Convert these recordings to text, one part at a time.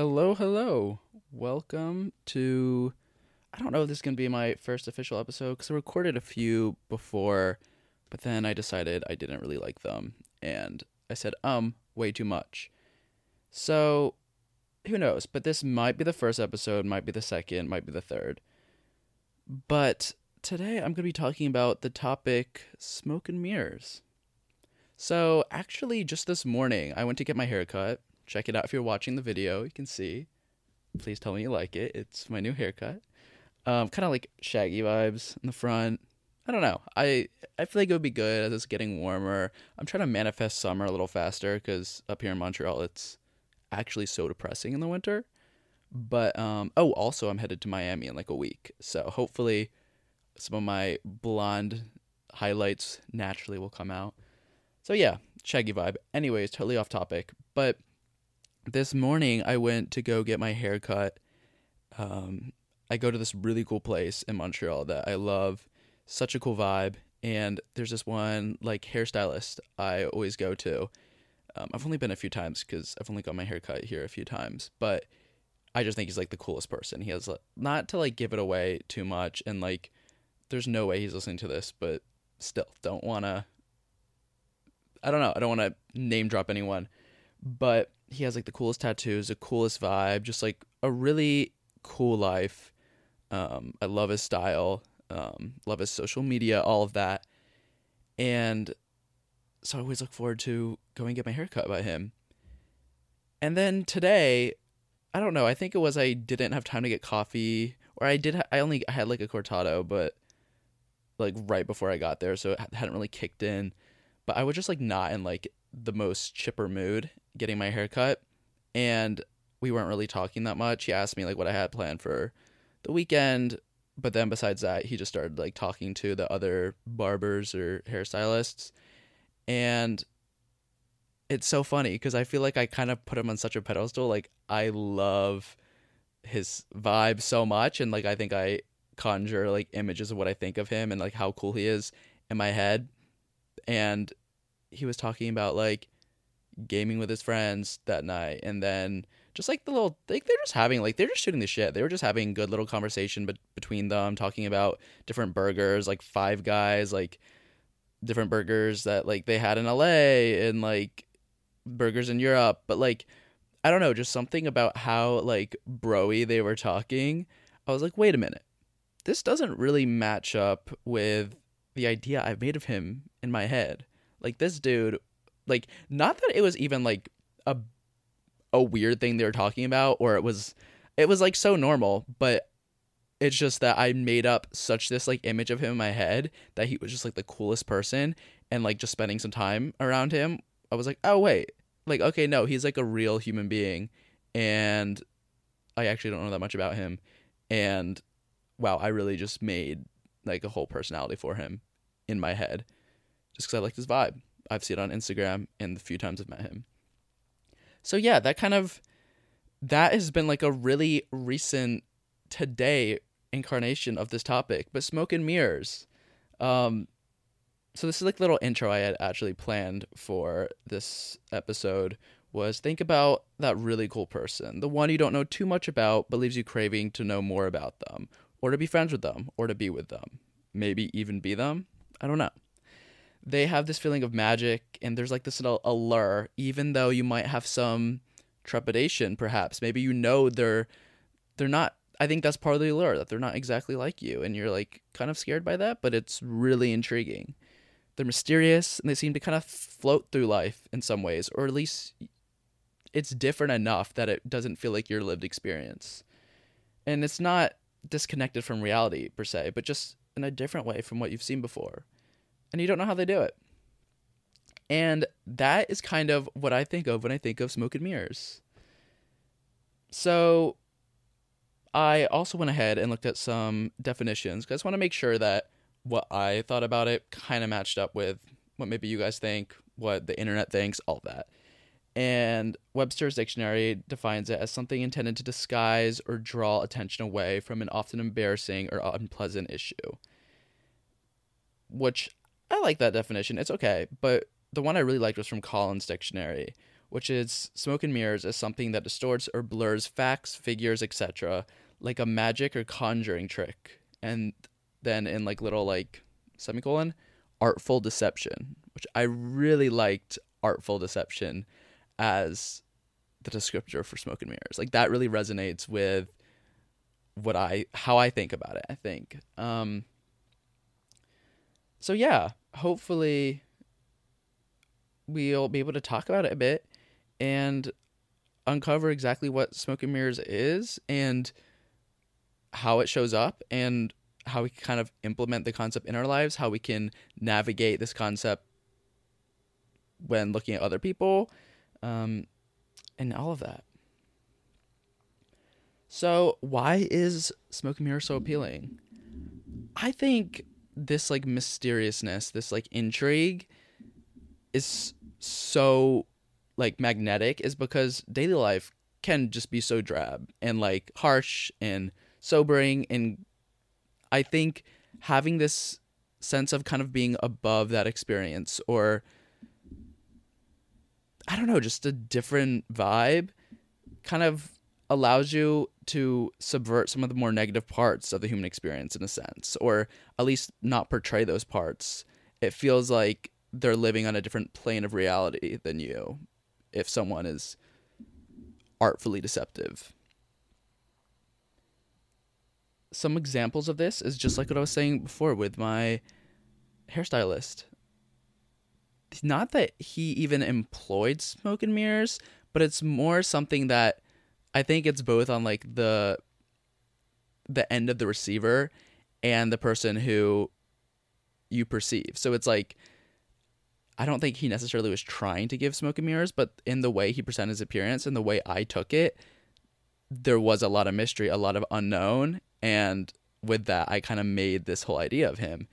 Hello, hello. Welcome to. I don't know if this is going to be my first official episode because I recorded a few before, but then I decided I didn't really like them. And I said, um, way too much. So, who knows? But this might be the first episode, might be the second, might be the third. But today I'm going to be talking about the topic smoke and mirrors. So, actually, just this morning, I went to get my hair cut. Check it out if you're watching the video. You can see. Please tell me you like it. It's my new haircut. Um, kind of like shaggy vibes in the front. I don't know. I I feel like it would be good as it's getting warmer. I'm trying to manifest summer a little faster because up here in Montreal, it's actually so depressing in the winter. But um, oh, also I'm headed to Miami in like a week, so hopefully some of my blonde highlights naturally will come out. So yeah, shaggy vibe. Anyways, totally off topic, but this morning I went to go get my hair cut. Um, I go to this really cool place in Montreal that I love. Such a cool vibe. And there's this one like hairstylist I always go to. Um, I've only been a few times because I've only got my hair cut here a few times, but I just think he's like the coolest person. He has not to like give it away too much, and like, there's no way he's listening to this, but still, don't want to. I don't know. I don't want to name drop anyone, but he has like the coolest tattoos, the coolest vibe, just like a really cool life. Um, I love his style, um, love his social media, all of that. And so I always look forward to going get my hair cut by him. And then today, I don't know, I think it was I didn't have time to get coffee, or I did, ha- I only I had like a cortado, but like right before I got there, so it hadn't really kicked in. But I was just like not in like the most chipper mood getting my hair cut and we weren't really talking that much. He asked me like what I had planned for the weekend, but then besides that, he just started like talking to the other barbers or hairstylists. And it's so funny because I feel like I kind of put him on such a pedestal. Like I love his vibe so much and like I think I conjure like images of what I think of him and like how cool he is in my head. And he was talking about like gaming with his friends that night. And then just like the little like they're just having like they're just shooting the shit. They were just having good little conversation but between them talking about different burgers like five guys like different burgers that like they had in la and like burgers in europe. But like i don't know just something about how like broy they were talking. I was like wait a minute. This doesn't really match up with the idea i've made of him in my head. Like this dude like not that it was even like a a weird thing they were talking about or it was it was like so normal, but it's just that I made up such this like image of him in my head that he was just like the coolest person and like just spending some time around him, I was like, "Oh wait. Like okay, no, he's like a real human being and I actually don't know that much about him and wow, I really just made like a whole personality for him in my head just cuz I liked his vibe. I've seen on Instagram and the few times I've met him. So yeah, that kind of that has been like a really recent today incarnation of this topic, but smoke and mirrors. Um so this is like little intro I had actually planned for this episode was think about that really cool person, the one you don't know too much about but leaves you craving to know more about them or to be friends with them or to be with them. Maybe even be them. I don't know they have this feeling of magic and there's like this little allure even though you might have some trepidation perhaps. Maybe you know they're they're not i think that's part of the allure that they're not exactly like you and you're like kind of scared by that but it's really intriguing. They're mysterious and they seem to kind of float through life in some ways or at least it's different enough that it doesn't feel like your lived experience. And it's not disconnected from reality per se but just in a different way from what you've seen before and you don't know how they do it. And that is kind of what I think of when I think of smoke and mirrors. So I also went ahead and looked at some definitions because I want to make sure that what I thought about it kind of matched up with what maybe you guys think, what the internet thinks, all that. And Webster's dictionary defines it as something intended to disguise or draw attention away from an often embarrassing or unpleasant issue. Which I like that definition. It's okay, but the one I really liked was from Collins Dictionary, which is smoke and mirrors is something that distorts or blurs facts, figures, etc., like a magic or conjuring trick. And then in like little like semicolon, artful deception, which I really liked artful deception as the descriptor for smoke and mirrors. Like that really resonates with what I how I think about it, I think. Um so yeah, hopefully we'll be able to talk about it a bit and uncover exactly what smoke and mirrors is and how it shows up and how we kind of implement the concept in our lives, how we can navigate this concept when looking at other people, um, and all of that. So, why is Smoke and Mirror so appealing? I think this like mysteriousness, this like intrigue is so like magnetic is because daily life can just be so drab and like harsh and sobering. And I think having this sense of kind of being above that experience or I don't know, just a different vibe kind of allows you to subvert some of the more negative parts of the human experience in a sense, or at least not portray those parts. It feels like they're living on a different plane of reality than you if someone is artfully deceptive. Some examples of this is just like what I was saying before with my hairstylist not that he even employed smoke and mirrors, but it's more something that I think it's both on like the the end of the receiver and the person who you perceive. So it's like I don't think he necessarily was trying to give smoke and mirrors, but in the way he presented his appearance and the way I took it, there was a lot of mystery, a lot of unknown, and with that I kind of made this whole idea of him.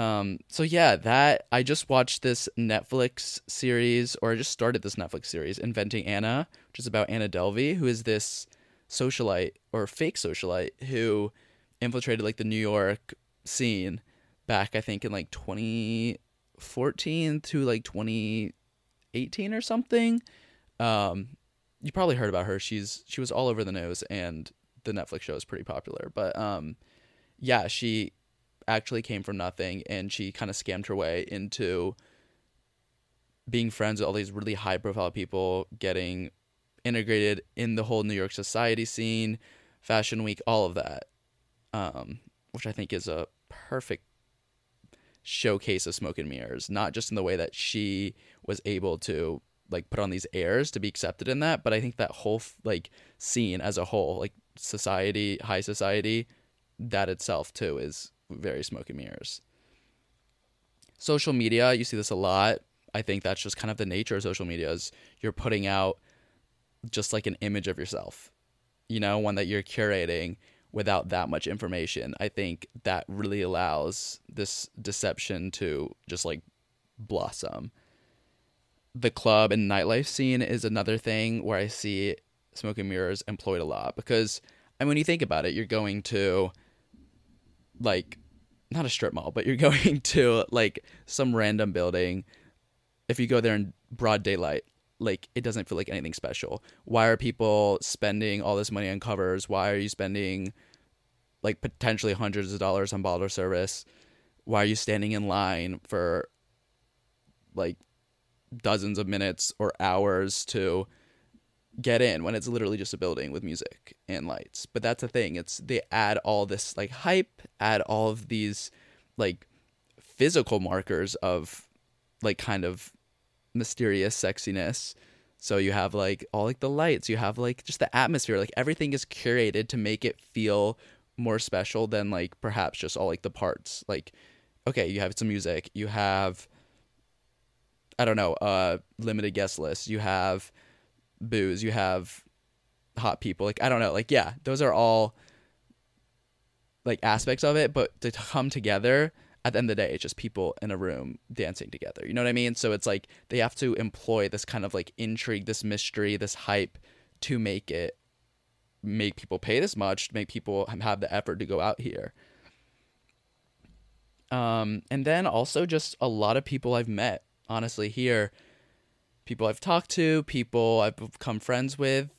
Um, so yeah, that I just watched this Netflix series, or I just started this Netflix series, Inventing Anna, which is about Anna Delvey, who is this socialite or fake socialite who infiltrated like the New York scene back, I think, in like 2014 to like 2018 or something. Um, you probably heard about her. She's she was all over the news, and the Netflix show is pretty popular. But um, yeah, she actually came from nothing and she kind of scammed her way into being friends with all these really high profile people, getting integrated in the whole New York society scene, fashion week, all of that. Um, which I think is a perfect showcase of smoke and mirrors, not just in the way that she was able to like put on these airs to be accepted in that, but I think that whole like scene as a whole, like society, high society, that itself too is very smoke and mirrors. Social media, you see this a lot. I think that's just kind of the nature of social media is you're putting out just like an image of yourself, you know, one that you're curating without that much information. I think that really allows this deception to just like blossom. The club and nightlife scene is another thing where I see smoke and mirrors employed a lot because I mean, when you think about it, you're going to like not a strip mall, but you're going to like some random building. If you go there in broad daylight, like it doesn't feel like anything special. Why are people spending all this money on covers? Why are you spending like potentially hundreds of dollars on bottle service? Why are you standing in line for like dozens of minutes or hours to get in when it's literally just a building with music and lights. But that's the thing. It's they add all this like hype, add all of these like physical markers of like kind of mysterious sexiness. So you have like all like the lights, you have like just the atmosphere, like everything is curated to make it feel more special than like perhaps just all like the parts. Like okay, you have some music, you have I don't know, uh limited guest list, you have booze, you have hot people. Like I don't know, like yeah, those are all like aspects of it, but to come together at the end of the day, it's just people in a room dancing together. You know what I mean? So it's like they have to employ this kind of like intrigue, this mystery, this hype to make it make people pay this much, to make people have the effort to go out here. Um, and then also just a lot of people I've met, honestly, here people I've talked to, people I've become friends with.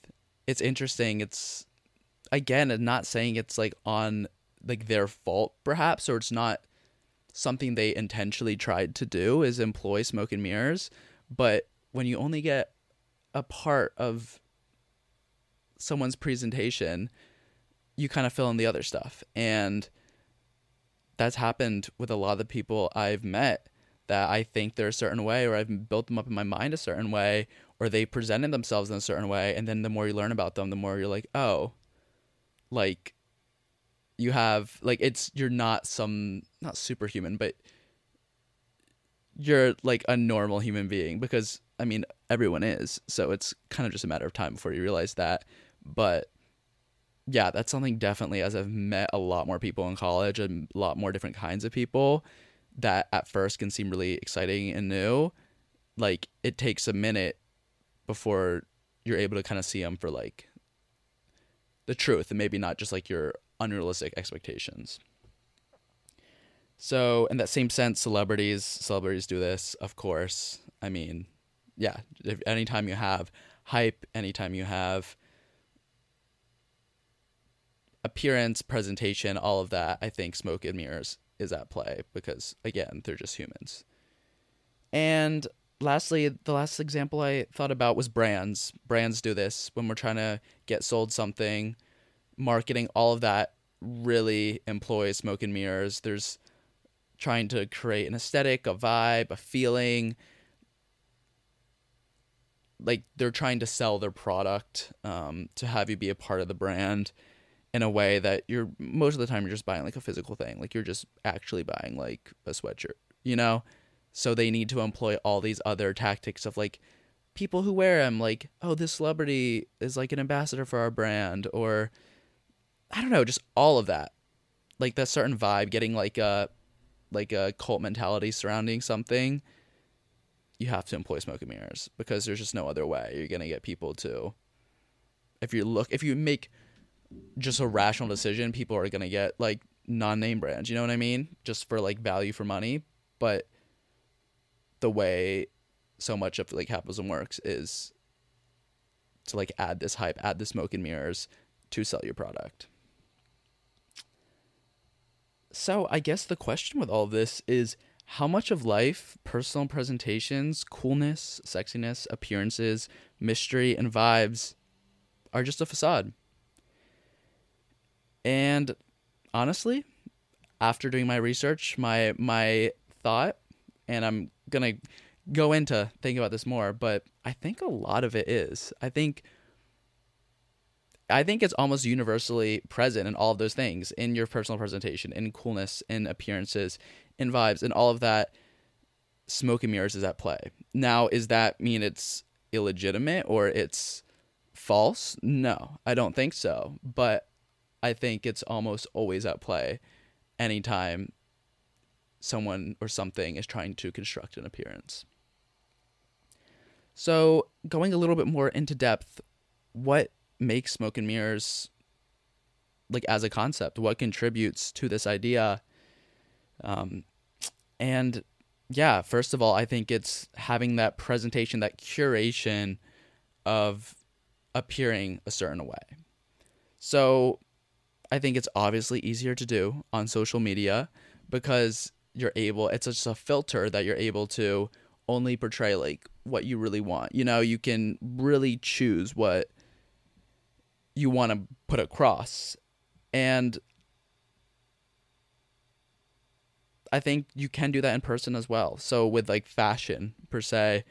It's interesting. It's again, I'm not saying it's like on like their fault perhaps or it's not something they intentionally tried to do is employ smoke and mirrors, but when you only get a part of someone's presentation, you kind of fill in the other stuff. And that's happened with a lot of the people I've met that I think they're a certain way or I've built them up in my mind a certain way or they presented themselves in a certain way and then the more you learn about them the more you're like, "Oh, like you have like it's you're not some not superhuman, but you're like a normal human being because I mean everyone is. So it's kind of just a matter of time before you realize that. But yeah, that's something definitely as I've met a lot more people in college and a lot more different kinds of people that at first can seem really exciting and new, like it takes a minute before you're able to kind of see them for like the truth and maybe not just like your unrealistic expectations. So, in that same sense, celebrities celebrities do this, of course. I mean, yeah, if, anytime you have hype, anytime you have appearance, presentation, all of that, I think smoke and mirrors is at play because again, they're just humans. And lastly, the last example I thought about was brands. Brands do this when we're trying to get sold something, marketing, all of that really employs smoke and mirrors. There's trying to create an aesthetic, a vibe, a feeling. Like they're trying to sell their product um, to have you be a part of the brand in a way that you're most of the time you're just buying like a physical thing. Like you're just actually buying like a sweatshirt you know? So they need to employ all these other tactics of like people who wear them like oh this celebrity is like an ambassador for our brand or i don't know just all of that. Like that certain vibe getting like a like a cult mentality surrounding something you have to employ smoke and mirrors because there's just no other way you're going to get people to if you look if you make just a rational decision, people are gonna get like non-name brands. You know what I mean? Just for like value for money. But the way so much of like capitalism works is to like add this hype, add the smoke and mirrors to sell your product. So I guess the question with all this is how much of life, personal presentations, coolness, sexiness, appearances, mystery, and vibes are just a facade? And honestly, after doing my research, my my thought, and I'm gonna go into thinking about this more, but I think a lot of it is. I think I think it's almost universally present in all of those things in your personal presentation, in coolness, in appearances, in vibes, and all of that. Smoke and mirrors is at play. Now, is that mean it's illegitimate or it's false? No, I don't think so. But I think it's almost always at play anytime someone or something is trying to construct an appearance. So, going a little bit more into depth, what makes smoke and mirrors like as a concept? What contributes to this idea? Um, and yeah, first of all, I think it's having that presentation, that curation of appearing a certain way. So, I think it's obviously easier to do on social media because you're able it's just a filter that you're able to only portray like what you really want. You know, you can really choose what you want to put across. And I think you can do that in person as well. So with like fashion per se,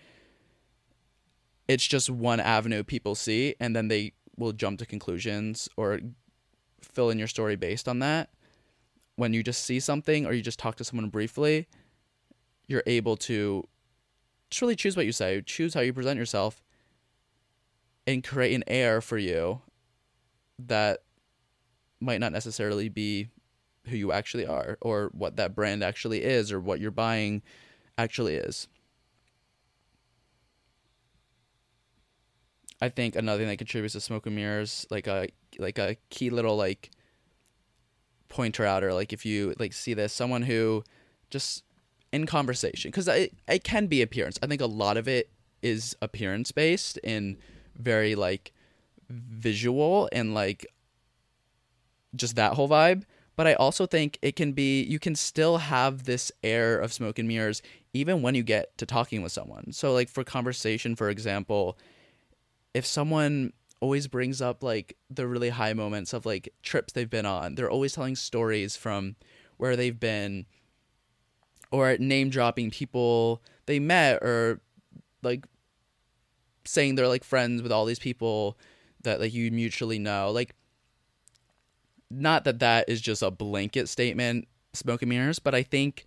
it's just one avenue people see and then they will jump to conclusions or fill in your story based on that. When you just see something or you just talk to someone briefly, you're able to just really choose what you say, choose how you present yourself, and create an air for you that might not necessarily be who you actually are or what that brand actually is or what you're buying actually is. I think another thing that contributes to smoke and mirrors, like a like a key little like pointer out, or like if you like see this, someone who just in conversation, because it it can be appearance. I think a lot of it is appearance based and very like visual and like just that whole vibe but I also think it can be you can still have this air of smoke and mirrors even when you get to talking with someone. So like for conversation for example, if someone always brings up like the really high moments of like trips they've been on, they're always telling stories from where they've been or name dropping people they met or like saying they're like friends with all these people that like you mutually know. Like not that that is just a blanket statement, smoke and mirrors, but I think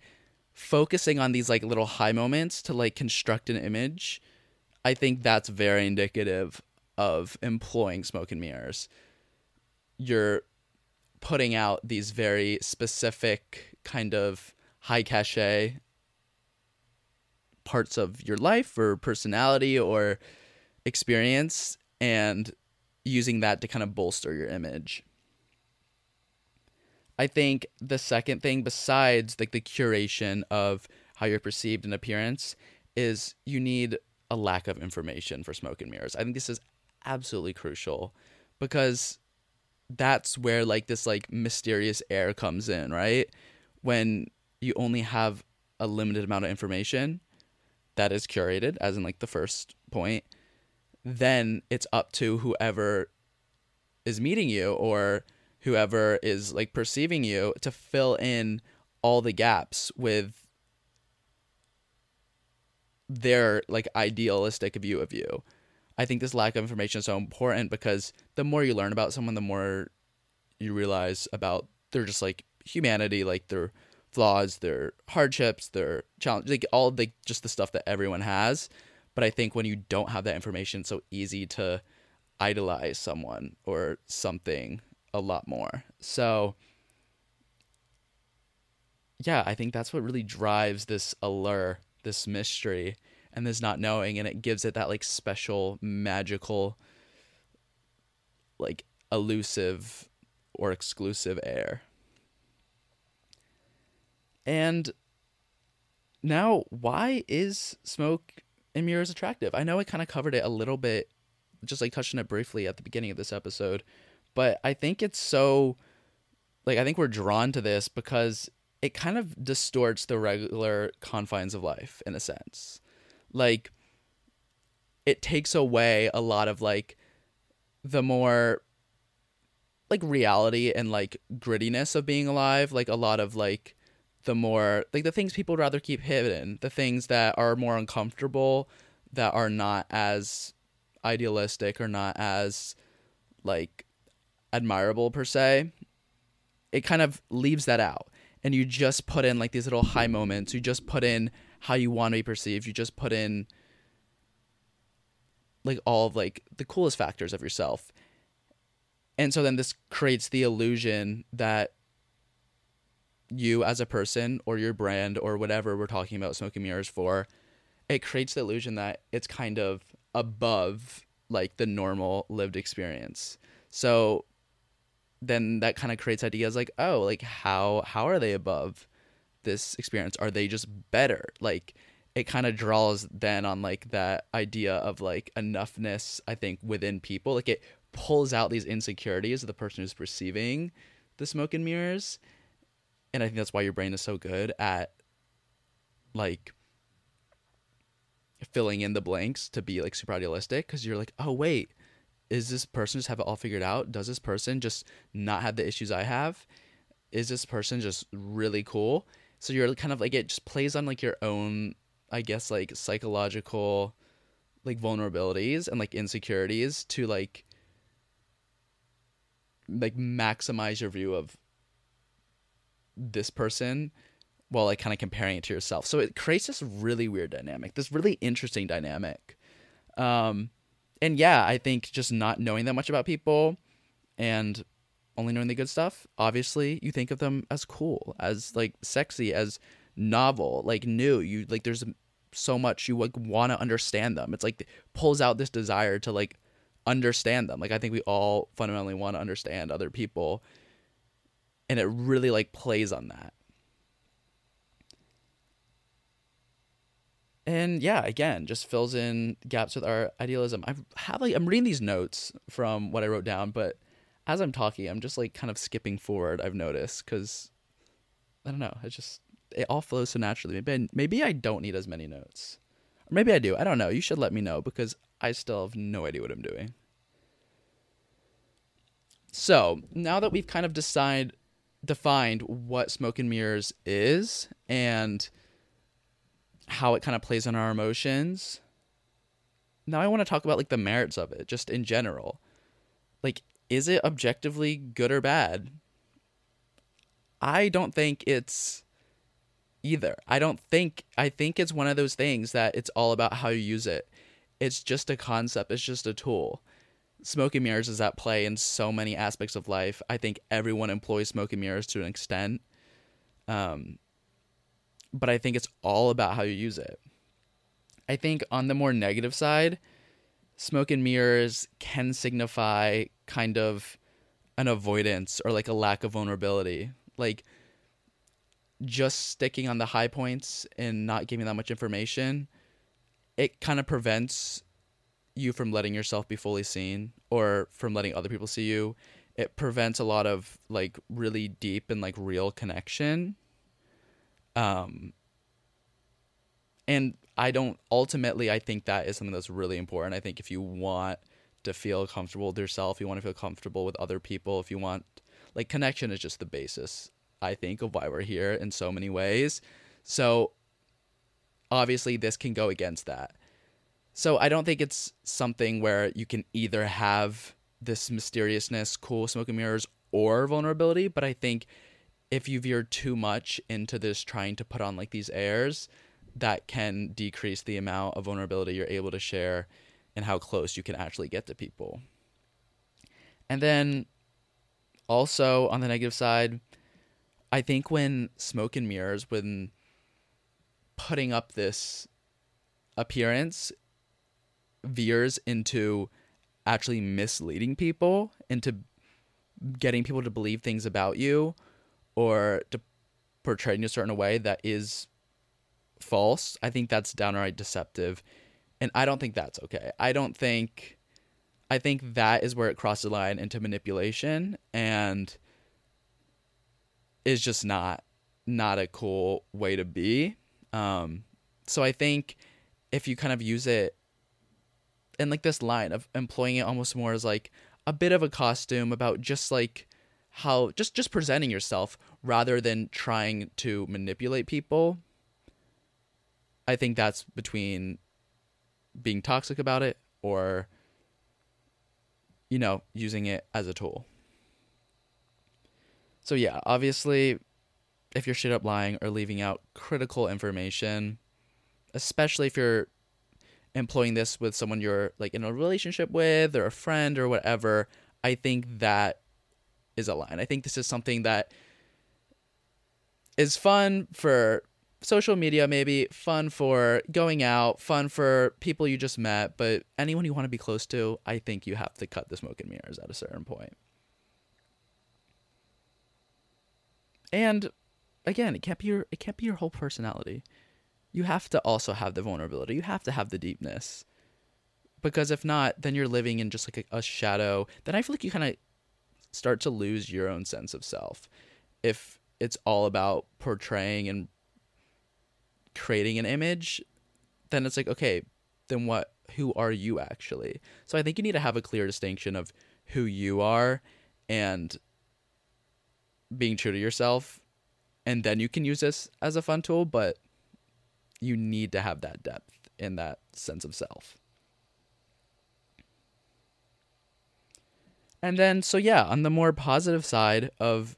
focusing on these like little high moments to like construct an image, I think that's very indicative of employing smoke and mirrors. You're putting out these very specific kind of high cachet parts of your life or personality or experience and using that to kind of bolster your image. I think the second thing besides like the curation of how you're perceived in appearance is you need a lack of information for smoke and mirrors. I think this is absolutely crucial because that's where like this like mysterious air comes in, right? When you only have a limited amount of information that is curated as in like the first point, then it's up to whoever is meeting you or whoever is like perceiving you to fill in all the gaps with their like idealistic view of you. I think this lack of information is so important because the more you learn about someone, the more you realize about their just like humanity, like their flaws, their hardships, their challenges, like all the just the stuff that everyone has. But I think when you don't have that information, it's so easy to idolize someone or something a lot more. So yeah, I think that's what really drives this allure, this mystery, and this not knowing, and it gives it that like special, magical, like elusive or exclusive air. And now, why is smoke and mirrors attractive? I know I kind of covered it a little bit, just like touching it briefly at the beginning of this episode, but I think it's so like I think we're drawn to this because it kind of distorts the regular confines of life in a sense. Like it takes away a lot of like the more like reality and like grittiness of being alive, like a lot of like the more like the things people rather keep hidden, the things that are more uncomfortable, that are not as idealistic or not as like admirable per se, it kind of leaves that out. And you just put in like these little high moments. You just put in how you want to be perceived. You just put in like all of like the coolest factors of yourself. And so then this creates the illusion that you as a person or your brand or whatever we're talking about smoking mirrors for, it creates the illusion that it's kind of above like the normal lived experience. So then that kind of creates ideas like, oh, like how how are they above this experience? Are they just better? Like it kind of draws then on like that idea of like enoughness, I think, within people. Like it pulls out these insecurities of the person who's perceiving the smoke and mirrors. And I think that's why your brain is so good at like filling in the blanks to be like super idealistic because you're like, oh wait, is this person just have it all figured out? Does this person just not have the issues I have? Is this person just really cool? So you're kind of like it just plays on like your own, I guess, like psychological like vulnerabilities and like insecurities to like like maximize your view of this person while like kind of comparing it to yourself. So it creates this really weird dynamic, this really interesting dynamic. Um and yeah, I think just not knowing that much about people and only knowing the good stuff, obviously you think of them as cool, as like sexy, as novel, like new. You like there's so much you like want to understand them. It's like pulls out this desire to like understand them. Like I think we all fundamentally want to understand other people and it really like plays on that. And yeah, again, just fills in gaps with our idealism. I have like I'm reading these notes from what I wrote down, but as I'm talking, I'm just like kind of skipping forward. I've noticed because I don't know. It's just it all flows so naturally. Maybe I, maybe I don't need as many notes, or maybe I do. I don't know. You should let me know because I still have no idea what I'm doing. So now that we've kind of decide defined what smoke and mirrors is and how it kind of plays on our emotions. Now I want to talk about like the merits of it, just in general. Like, is it objectively good or bad? I don't think it's either. I don't think I think it's one of those things that it's all about how you use it. It's just a concept, it's just a tool. Smoke and mirrors is at play in so many aspects of life. I think everyone employs smoke and mirrors to an extent. Um, but I think it's all about how you use it. I think on the more negative side, smoke and mirrors can signify kind of an avoidance or like a lack of vulnerability. Like just sticking on the high points and not giving that much information, it kind of prevents you from letting yourself be fully seen or from letting other people see you. It prevents a lot of like really deep and like real connection um, and I don't ultimately I think that is something that's really important. I think if you want to feel comfortable with yourself, you want to feel comfortable with other people, if you want like connection is just the basis, I think, of why we're here in so many ways. So obviously this can go against that. So I don't think it's something where you can either have this mysteriousness, cool smoke and mirrors, or vulnerability, but I think if you veer too much into this trying to put on like these airs, that can decrease the amount of vulnerability you're able to share and how close you can actually get to people. And then also on the negative side, I think when smoke and mirrors, when putting up this appearance veers into actually misleading people, into getting people to believe things about you or to portray in a certain way that is false, I think that's downright deceptive. And I don't think that's okay. I don't think I think that is where it crosses the line into manipulation and is just not not a cool way to be. Um, so I think if you kind of use it in like this line of employing it almost more as like a bit of a costume about just like how just just presenting yourself rather than trying to manipulate people. I think that's between being toxic about it or you know using it as a tool. So yeah obviously if you're shit up lying or leaving out critical information especially if you're employing this with someone you're like in a relationship with or a friend or whatever i think that is a line. I think this is something that is fun for social media, maybe fun for going out, fun for people you just met, but anyone you want to be close to, I think you have to cut the smoke and mirrors at a certain point. And again, it can't be your it can't be your whole personality. You have to also have the vulnerability. You have to have the deepness. Because if not, then you're living in just like a, a shadow. Then I feel like you kind of start to lose your own sense of self. If it's all about portraying and creating an image, then it's like, okay, then what who are you actually? So I think you need to have a clear distinction of who you are and being true to yourself and then you can use this as a fun tool, but you need to have that depth in that sense of self. And then, so yeah, on the more positive side of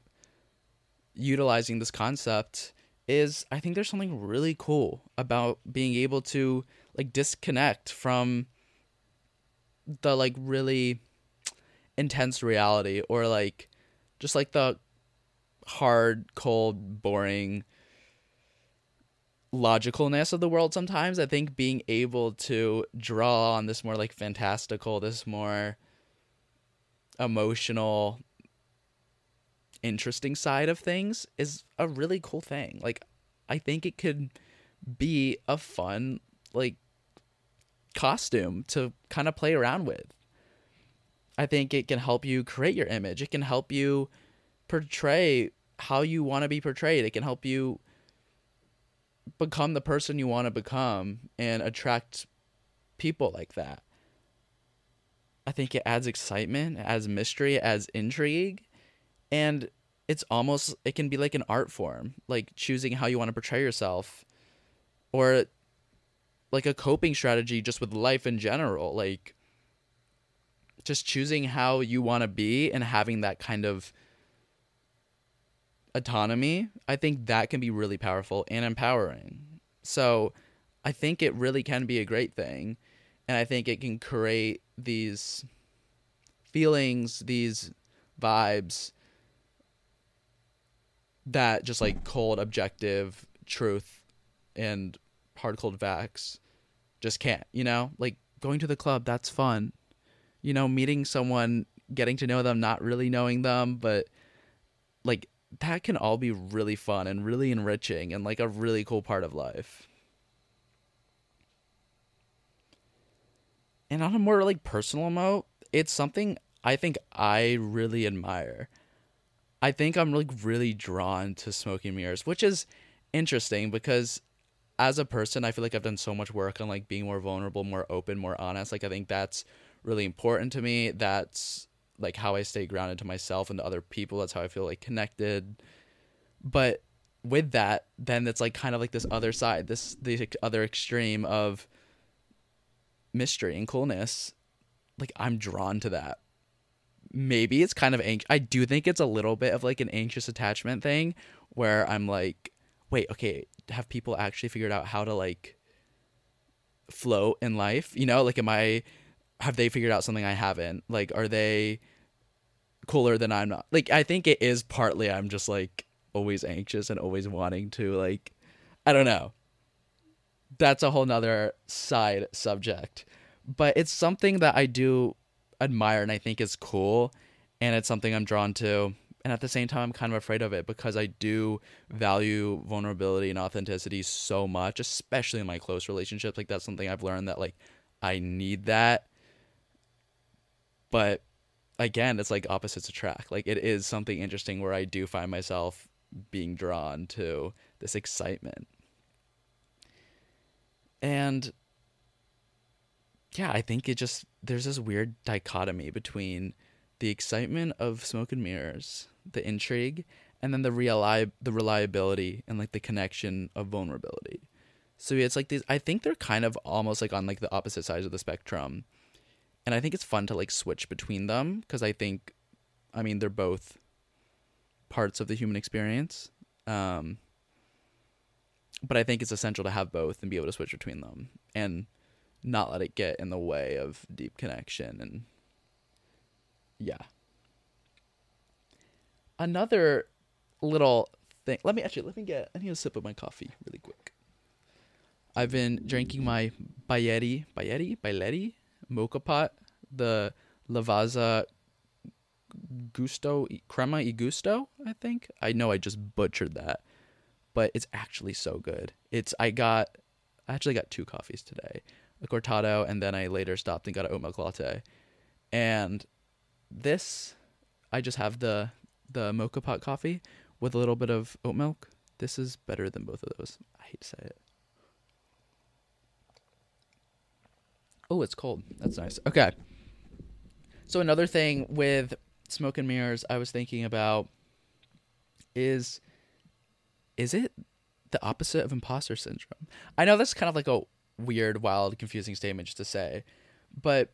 utilizing this concept is I think there's something really cool about being able to like disconnect from the like really intense reality or like just like the hard, cold, boring logicalness of the world sometimes. I think being able to draw on this more like fantastical, this more emotional interesting side of things is a really cool thing. Like I think it could be a fun like costume to kind of play around with. I think it can help you create your image. It can help you portray how you want to be portrayed. It can help you become the person you want to become and attract people like that. I think it adds excitement, it adds mystery, it adds intrigue, and it's almost it can be like an art form, like choosing how you want to portray yourself or like a coping strategy just with life in general, like just choosing how you want to be and having that kind of autonomy, I think that can be really powerful and empowering. So I think it really can be a great thing. And I think it can create these feelings, these vibes that just like cold, objective truth and hard cold facts just can't, you know? Like going to the club, that's fun. You know, meeting someone, getting to know them, not really knowing them, but like that can all be really fun and really enriching and like a really cool part of life. And on a more like personal note, it's something I think I really admire. I think I'm like really drawn to smoking mirrors, which is interesting because as a person, I feel like I've done so much work on like being more vulnerable, more open, more honest. Like I think that's really important to me. That's like how I stay grounded to myself and to other people. That's how I feel like connected. But with that, then it's like kind of like this other side, this the other extreme of mystery and coolness. Like I'm drawn to that. Maybe it's kind of anxious. I do think it's a little bit of like an anxious attachment thing where I'm like, wait, okay, have people actually figured out how to like float in life? You know, like am I have they figured out something I haven't? Like, are they cooler than I'm not? Like, I think it is partly I'm just like always anxious and always wanting to like, I don't know. That's a whole nother side subject, but it's something that I do admire and I think is cool, and it's something I'm drawn to. And at the same time, I'm kind of afraid of it because I do value vulnerability and authenticity so much, especially in my close relationships. Like that's something I've learned that like I need that but again, it's like opposites attract. Like it is something interesting where I do find myself being drawn to this excitement. And yeah, I think it just there's this weird dichotomy between the excitement of smoke and mirrors, the intrigue, and then the reali- the reliability and like the connection of vulnerability. So it's like these I think they're kind of almost like on like the opposite sides of the spectrum and I think it's fun to like switch between them because I think, I mean, they're both parts of the human experience. Um, but I think it's essential to have both and be able to switch between them and not let it get in the way of deep connection and yeah. Another little thing. Let me actually let me get I need a sip of my coffee really quick. I've been drinking my Bayeti, Bayeti, Bayletti moka pot, the Lavazza Gusto Crema y Gusto, I think. I know I just butchered that, but it's actually so good. It's I got I actually got two coffees today. A cortado and then I later stopped and got an oat milk latte. And this I just have the the moka pot coffee with a little bit of oat milk. This is better than both of those. I hate to say it. Oh, it's cold. That's nice. Okay. So another thing with smoke and mirrors I was thinking about is is it the opposite of imposter syndrome? I know that's kind of like a weird, wild, confusing statement just to say. But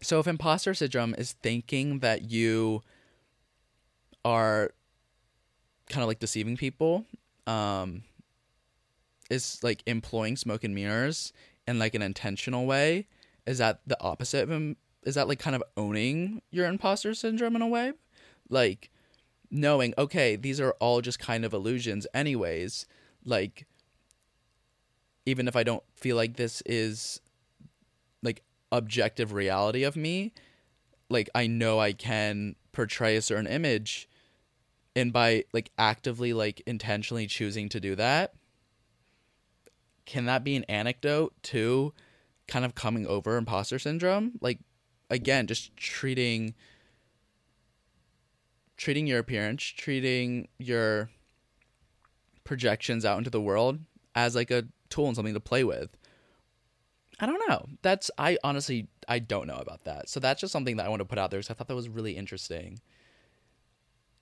so if imposter syndrome is thinking that you are kind of like deceiving people, um is like employing smoke and mirrors in like an intentional way is that the opposite of is that like kind of owning your imposter syndrome in a way like knowing okay these are all just kind of illusions anyways like even if i don't feel like this is like objective reality of me like i know i can portray a certain image and by like actively like intentionally choosing to do that can that be an anecdote to kind of coming over imposter syndrome? Like again, just treating treating your appearance, treating your projections out into the world as like a tool and something to play with. I don't know. That's I honestly I don't know about that. So that's just something that I want to put out there because I thought that was really interesting.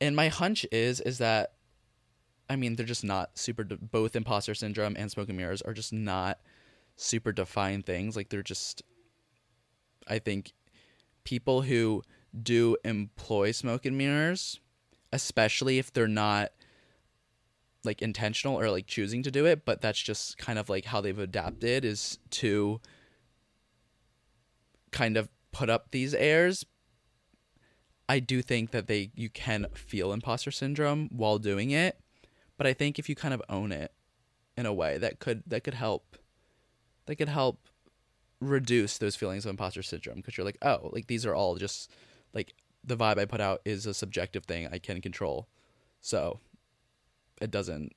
And my hunch is is that I mean they're just not super de- both imposter syndrome and smoke and mirrors are just not super defined things. Like they're just I think people who do employ smoke and mirrors, especially if they're not like intentional or like choosing to do it, but that's just kind of like how they've adapted is to kind of put up these airs. I do think that they you can feel imposter syndrome while doing it, but I think if you kind of own it in a way that could that could help that could help reduce those feelings of imposter syndrome because you're like, oh, like these are all just like the vibe I put out is a subjective thing I can control. So it doesn't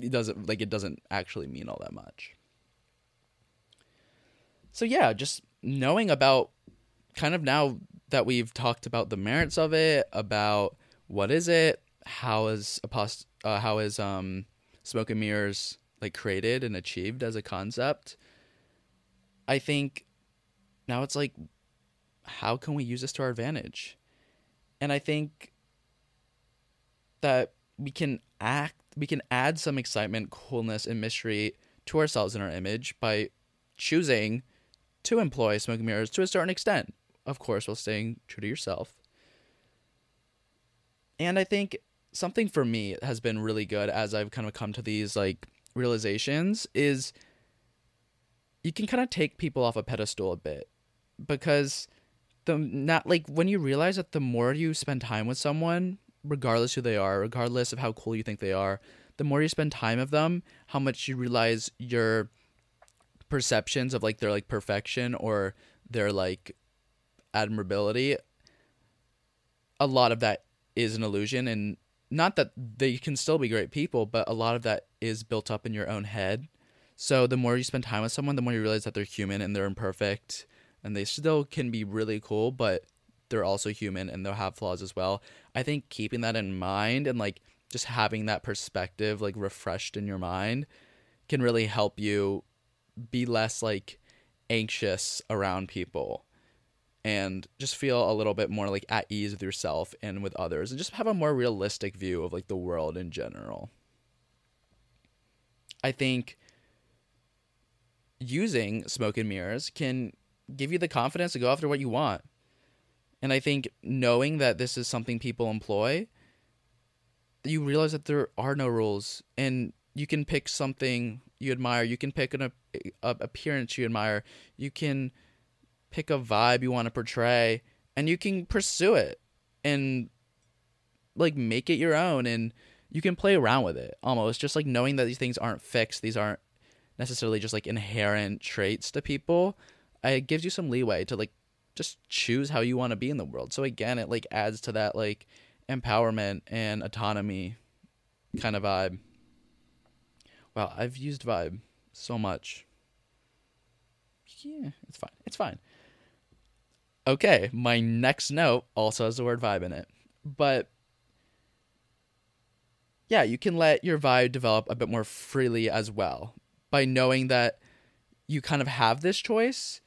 it doesn't like it doesn't actually mean all that much. So yeah, just knowing about kind of now that we've talked about the merits of it, about what is it, how is apost- uh, how is um smoke and mirrors like created and achieved as a concept. I think now it's like how can we use this to our advantage? And I think that we can act we can add some excitement, coolness, and mystery to ourselves in our image by choosing to employ smoke mirrors to a certain extent. Of course, while staying true to yourself. And I think something for me has been really good as I've kind of come to these like realizations is you can kind of take people off a pedestal a bit because the not like when you realize that the more you spend time with someone regardless who they are, regardless of how cool you think they are, the more you spend time of them, how much you realize your perceptions of like their like perfection or their like admirability a lot of that is an illusion. And not that they can still be great people but a lot of that is built up in your own head. So the more you spend time with someone the more you realize that they're human and they're imperfect and they still can be really cool but they're also human and they'll have flaws as well. I think keeping that in mind and like just having that perspective like refreshed in your mind can really help you be less like anxious around people and just feel a little bit more like at ease with yourself and with others and just have a more realistic view of like the world in general. I think using smoke and mirrors can give you the confidence to go after what you want. And I think knowing that this is something people employ, you realize that there are no rules and you can pick something you admire. You can pick an a, a appearance you admire. You can pick a vibe you want to portray and you can pursue it and like make it your own and you can play around with it almost just like knowing that these things aren't fixed these aren't necessarily just like inherent traits to people it gives you some leeway to like just choose how you want to be in the world. So again, it like adds to that like empowerment and autonomy kind of vibe. Wow, I've used vibe so much. Yeah, it's fine. It's fine. Okay, my next note also has the word vibe in it. But yeah, you can let your vibe develop a bit more freely as well by knowing that you kind of have this choice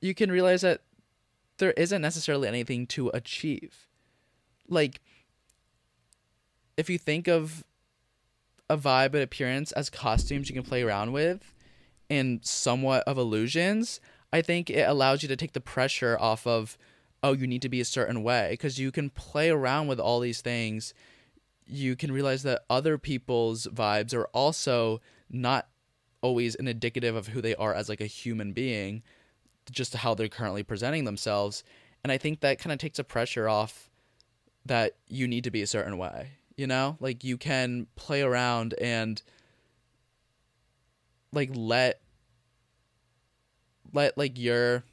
you can realize that there isn't necessarily anything to achieve. Like, if you think of a vibe and appearance as costumes you can play around with and somewhat of illusions, I think it allows you to take the pressure off of, oh, you need to be a certain way because you can play around with all these things. You can realize that other people's vibes are also not always an indicative of who they are as like a human being just how they're currently presenting themselves. And I think that kind of takes a pressure off that you need to be a certain way. You know, like you can play around and like let let like your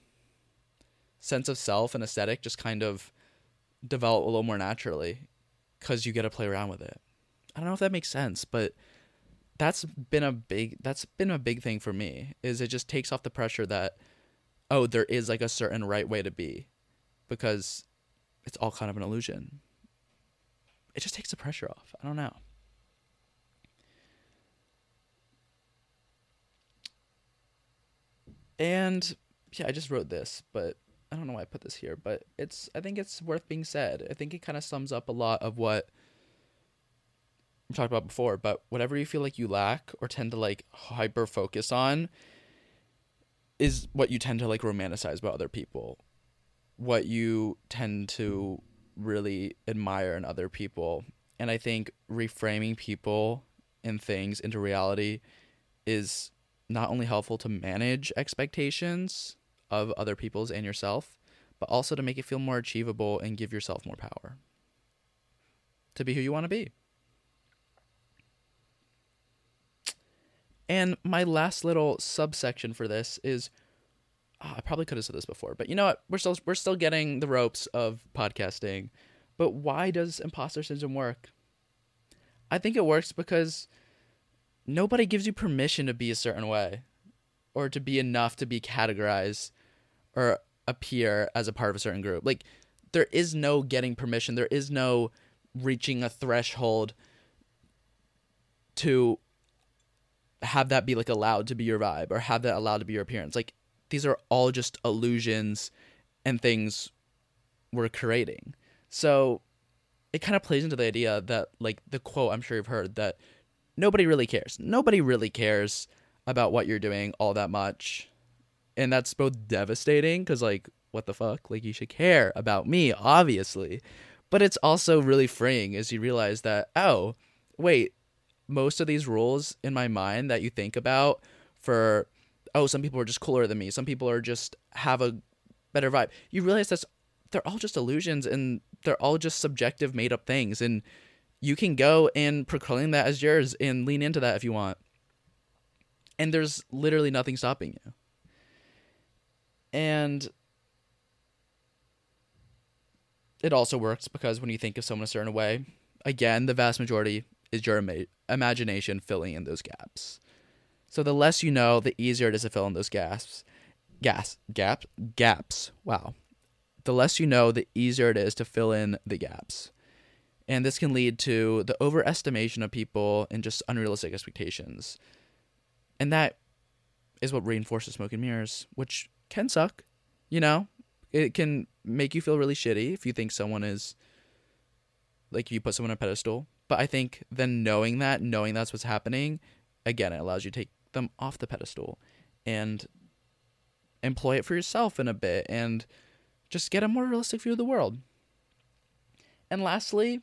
sense of self and aesthetic just kind of develop a little more naturally because you get to play around with it. I don't know if that makes sense, but that's been a big that's been a big thing for me is it just takes off the pressure that oh there is like a certain right way to be because it's all kind of an illusion. It just takes the pressure off. I don't know. And yeah i just wrote this but i don't know why i put this here but it's i think it's worth being said. I think it kind of sums up a lot of what we talked about before, but whatever you feel like you lack or tend to like hyper focus on is what you tend to like romanticize about other people. What you tend to really admire in other people. And I think reframing people and things into reality is not only helpful to manage expectations of other people's and yourself, but also to make it feel more achievable and give yourself more power to be who you want to be. And my last little subsection for this is oh, I probably could have said this before, but you know what? We're still we're still getting the ropes of podcasting. But why does imposter syndrome work? I think it works because nobody gives you permission to be a certain way or to be enough to be categorized or appear as a part of a certain group. Like there is no getting permission. There is no reaching a threshold to have that be like allowed to be your vibe or have that allowed to be your appearance. Like these are all just illusions and things we're creating. So it kind of plays into the idea that like the quote I'm sure you've heard that nobody really cares. Nobody really cares about what you're doing all that much. And that's both devastating cuz like what the fuck? Like you should care about me, obviously. But it's also really freeing as you realize that oh, wait, most of these rules in my mind that you think about for oh some people are just cooler than me. Some people are just have a better vibe. You realize that's they're all just illusions and they're all just subjective made up things. And you can go and proclaim that as yours and lean into that if you want. And there's literally nothing stopping you. And it also works because when you think of someone a certain way again the vast majority is your ima- imagination filling in those gaps. So the less you know, the easier it is to fill in those gaps. Gas gaps gaps. Wow. The less you know, the easier it is to fill in the gaps. And this can lead to the overestimation of people and just unrealistic expectations. And that is what reinforces smoke and mirrors, which can suck. You know, it can make you feel really shitty if you think someone is like you put someone on a pedestal but I think then knowing that, knowing that's what's happening, again, it allows you to take them off the pedestal and employ it for yourself in a bit and just get a more realistic view of the world. And lastly,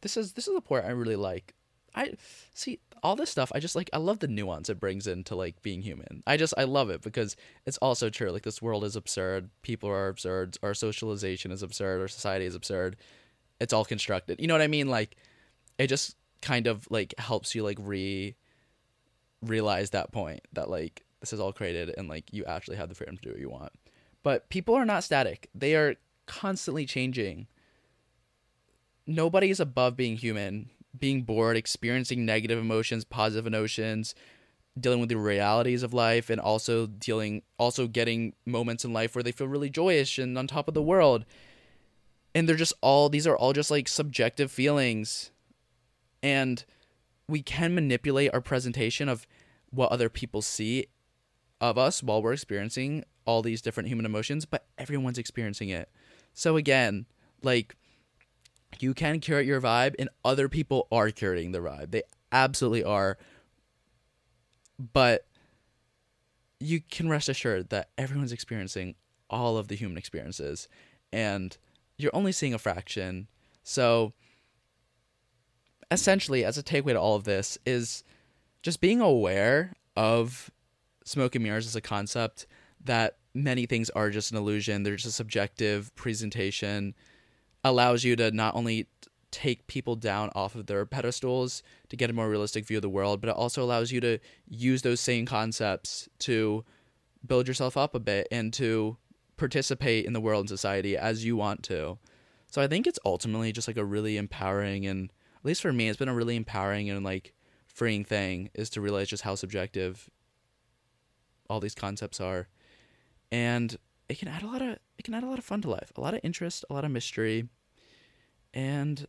this is this is a point I really like. I see all this stuff. I just like I love the nuance it brings into like being human. I just I love it because it's also true. Like this world is absurd. People are absurd. Our socialization is absurd. Our society is absurd. It's all constructed. You know what I mean? Like it just kind of like helps you like re realize that point that like this is all created and like you actually have the freedom to do what you want. But people are not static. They are constantly changing. Nobody is above being human, being bored, experiencing negative emotions, positive emotions, dealing with the realities of life and also dealing also getting moments in life where they feel really joyous and on top of the world. And they're just all these are all just like subjective feelings and we can manipulate our presentation of what other people see of us while we're experiencing all these different human emotions, but everyone's experiencing it. So again, like you can curate your vibe and other people are curating the vibe. They absolutely are. But you can rest assured that everyone's experiencing all of the human experiences and you're only seeing a fraction. So essentially, as a takeaway to all of this, is just being aware of smoke and mirrors as a concept that many things are just an illusion. They're just a subjective presentation. Allows you to not only take people down off of their pedestals to get a more realistic view of the world, but it also allows you to use those same concepts to build yourself up a bit and to participate in the world and society as you want to. So I think it's ultimately just like a really empowering and at least for me, it's been a really empowering and like freeing thing is to realize just how subjective all these concepts are. And it can add a lot of it can add a lot of fun to life, a lot of interest, a lot of mystery. And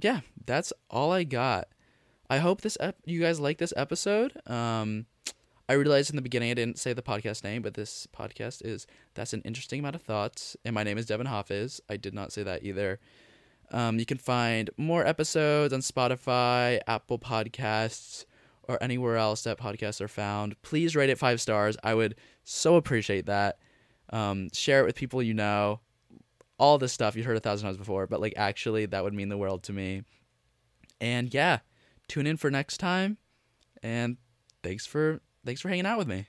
yeah, that's all I got. I hope this ep- you guys like this episode. Um, I realized in the beginning I didn't say the podcast name, but this podcast is that's an interesting amount of thoughts. And my name is Deven Hafiz. I did not say that either. Um, you can find more episodes on Spotify, Apple Podcasts, or anywhere else that podcasts are found. Please rate it five stars. I would so appreciate that. Um, share it with people you know. All this stuff you've heard a thousand times before, but like actually, that would mean the world to me. And yeah, tune in for next time. And thanks for thanks for hanging out with me.